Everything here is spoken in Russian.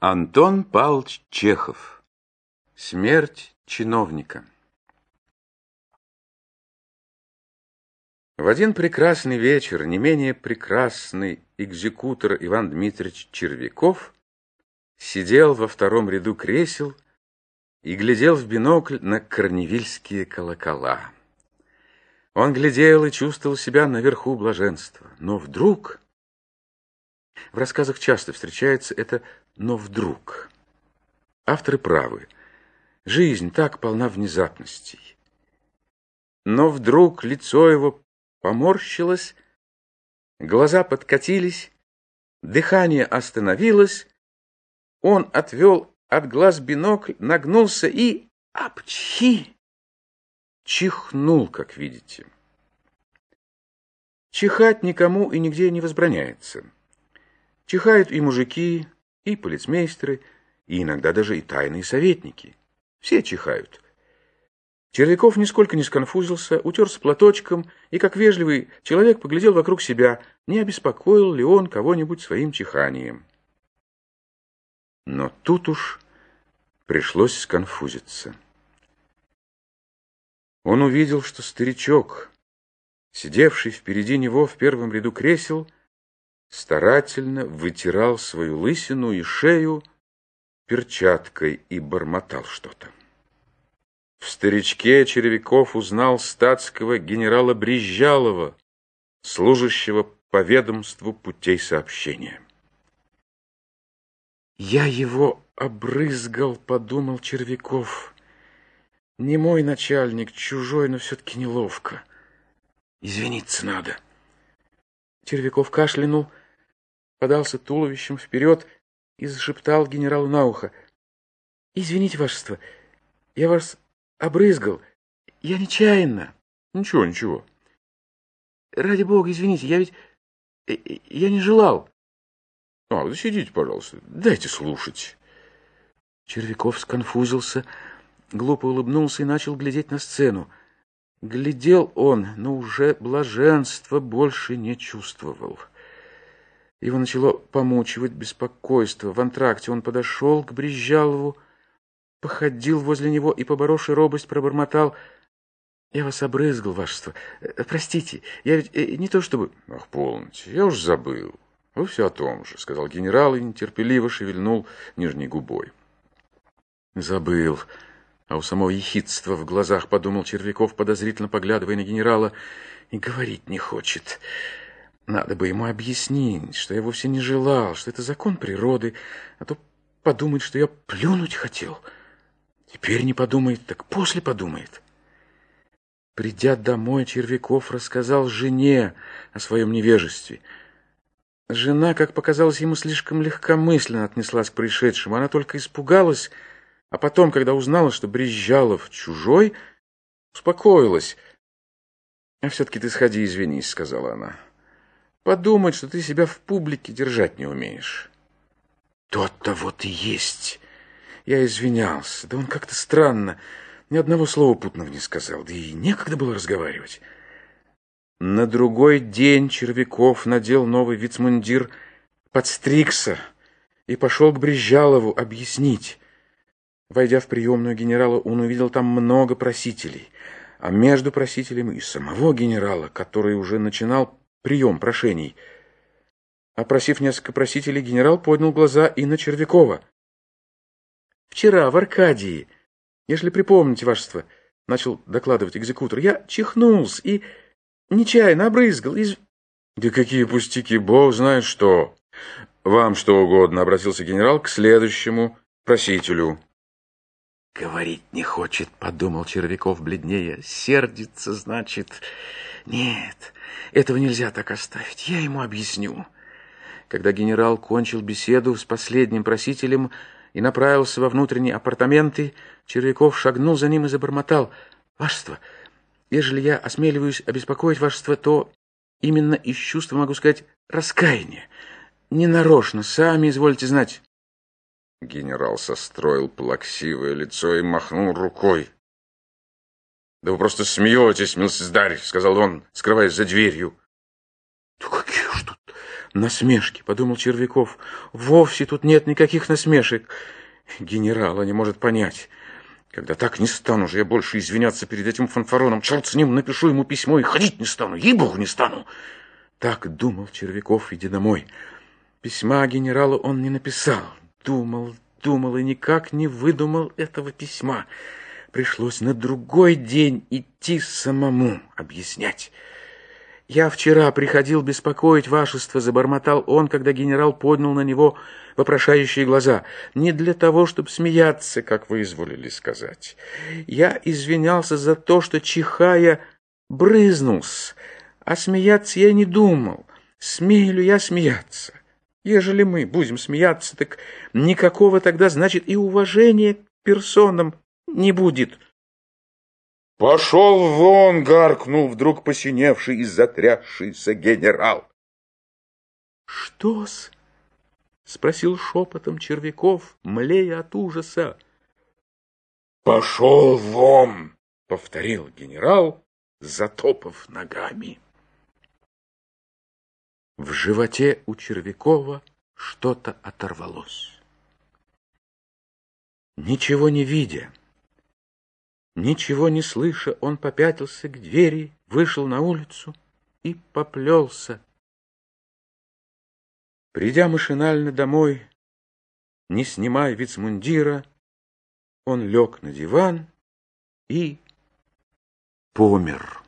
Антон Павлович Чехов. Смерть чиновника. В один прекрасный вечер не менее прекрасный экзекутор Иван Дмитриевич Червяков сидел во втором ряду кресел и глядел в бинокль на корневильские колокола. Он глядел и чувствовал себя наверху блаженства. Но вдруг... В рассказах часто встречается это «но вдруг». Авторы правы. Жизнь так полна внезапностей. Но вдруг лицо его поморщилось, глаза подкатились, дыхание остановилось, он отвел от глаз бинокль, нагнулся и... Апчхи! чихнул, как видите. Чихать никому и нигде не возбраняется. Чихают и мужики, и полицмейстеры, и иногда даже и тайные советники. Все чихают. Червяков нисколько не сконфузился, утерся платочком и, как вежливый человек, поглядел вокруг себя, не обеспокоил ли он кого-нибудь своим чиханием. Но тут уж пришлось сконфузиться. Он увидел, что старичок, сидевший впереди него в первом ряду кресел, старательно вытирал свою лысину и шею перчаткой и бормотал что-то. В старичке Червяков узнал статского генерала Брезжалова, служащего по ведомству путей сообщения. «Я его обрызгал», — подумал Червяков. Не мой начальник, чужой, но все-таки неловко. Извиниться надо. Червяков кашлянул, подался туловищем вперед и зашептал генералу на ухо. «Извините, вашество, я вас обрызгал. Я нечаянно». «Ничего, ничего». «Ради бога, извините, я ведь... Э, э, я не желал». «А, сидите, пожалуйста, дайте слушать». Червяков сконфузился, глупо улыбнулся и начал глядеть на сцену. Глядел он, но уже блаженства больше не чувствовал. Его начало помучивать беспокойство. В антракте он подошел к Брезжалову, походил возле него и, поборовший робость, пробормотал. «Я вас обрызгал, вашество. Э, простите, я ведь э, не то чтобы...» «Ах, полноте, я уж забыл. Вы все о том же», — сказал генерал и нетерпеливо шевельнул нижней губой. «Забыл». А у самого ехидства в глазах подумал Червяков, подозрительно поглядывая на генерала, и говорить не хочет. Надо бы ему объяснить, что я вовсе не желал, что это закон природы, а то подумает, что я плюнуть хотел. Теперь не подумает, так после подумает. Придя домой, Червяков рассказал жене о своем невежестве. Жена, как показалось ему, слишком легкомысленно отнеслась к происшедшему. Она только испугалась, а потом, когда узнала, что Брезжалов чужой, успокоилась. «А все-таки ты сходи извинись», — сказала она. «Подумать, что ты себя в публике держать не умеешь». «То-то вот и есть». Я извинялся. Да он как-то странно. Ни одного слова путного не сказал. Да и некогда было разговаривать. На другой день Червяков надел новый вицмундир, подстригся и пошел к Брезжалову объяснить. Войдя в приемную генерала, он увидел там много просителей, а между просителями и самого генерала, который уже начинал прием прошений. Опросив несколько просителей, генерал поднял глаза и на Червякова. «Вчера в Аркадии, если припомните, вашество, — начал докладывать экзекутор, — я чихнулся и нечаянно обрызгал из...» «Да какие пустяки, бог знает что!» «Вам что угодно», — обратился генерал к следующему просителю. Говорить не хочет, подумал Червяков бледнее. Сердится, значит. Нет, этого нельзя так оставить. Я ему объясню. Когда генерал кончил беседу с последним просителем и направился во внутренние апартаменты, Червяков шагнул за ним и забормотал. «Вашество, ежели я осмеливаюсь обеспокоить вашество, то именно из чувства, могу сказать, раскаяния. Ненарочно, сами извольте знать». Генерал состроил плаксивое лицо и махнул рукой. «Да вы просто смеетесь, милсиздарь», — сказал он, скрываясь за дверью. «Да какие ж тут Насмешки, подумал Червяков. Вовсе тут нет никаких насмешек. Генерала не может понять. Когда так не стану же я больше извиняться перед этим фанфароном. Черт с ним, напишу ему письмо и ходить не стану. Ей-богу, не стану. Так думал Червяков, идя домой. Письма генералу он не написал. Думал, думал и никак не выдумал этого письма. Пришлось на другой день идти самому объяснять. «Я вчера приходил беспокоить вашество», — забормотал он, когда генерал поднял на него вопрошающие глаза. «Не для того, чтобы смеяться, как вы изволили сказать. Я извинялся за то, что, чихая, брызнулся, а смеяться я не думал. Смею ли я смеяться? Ежели мы будем смеяться, так никакого тогда, значит, и уважения к персонам не будет». «Пошел вон!» — гаркнул вдруг посиневший и затрясшийся генерал. «Что-с?» — спросил шепотом Червяков, млея от ужаса. «Пошел вон!» — повторил генерал, затопав ногами. В животе у Червякова что-то оторвалось. Ничего не видя, Ничего не слыша, он попятился к двери, вышел на улицу и поплелся. Придя машинально домой, не снимая вицмундира, он лег на диван и помер.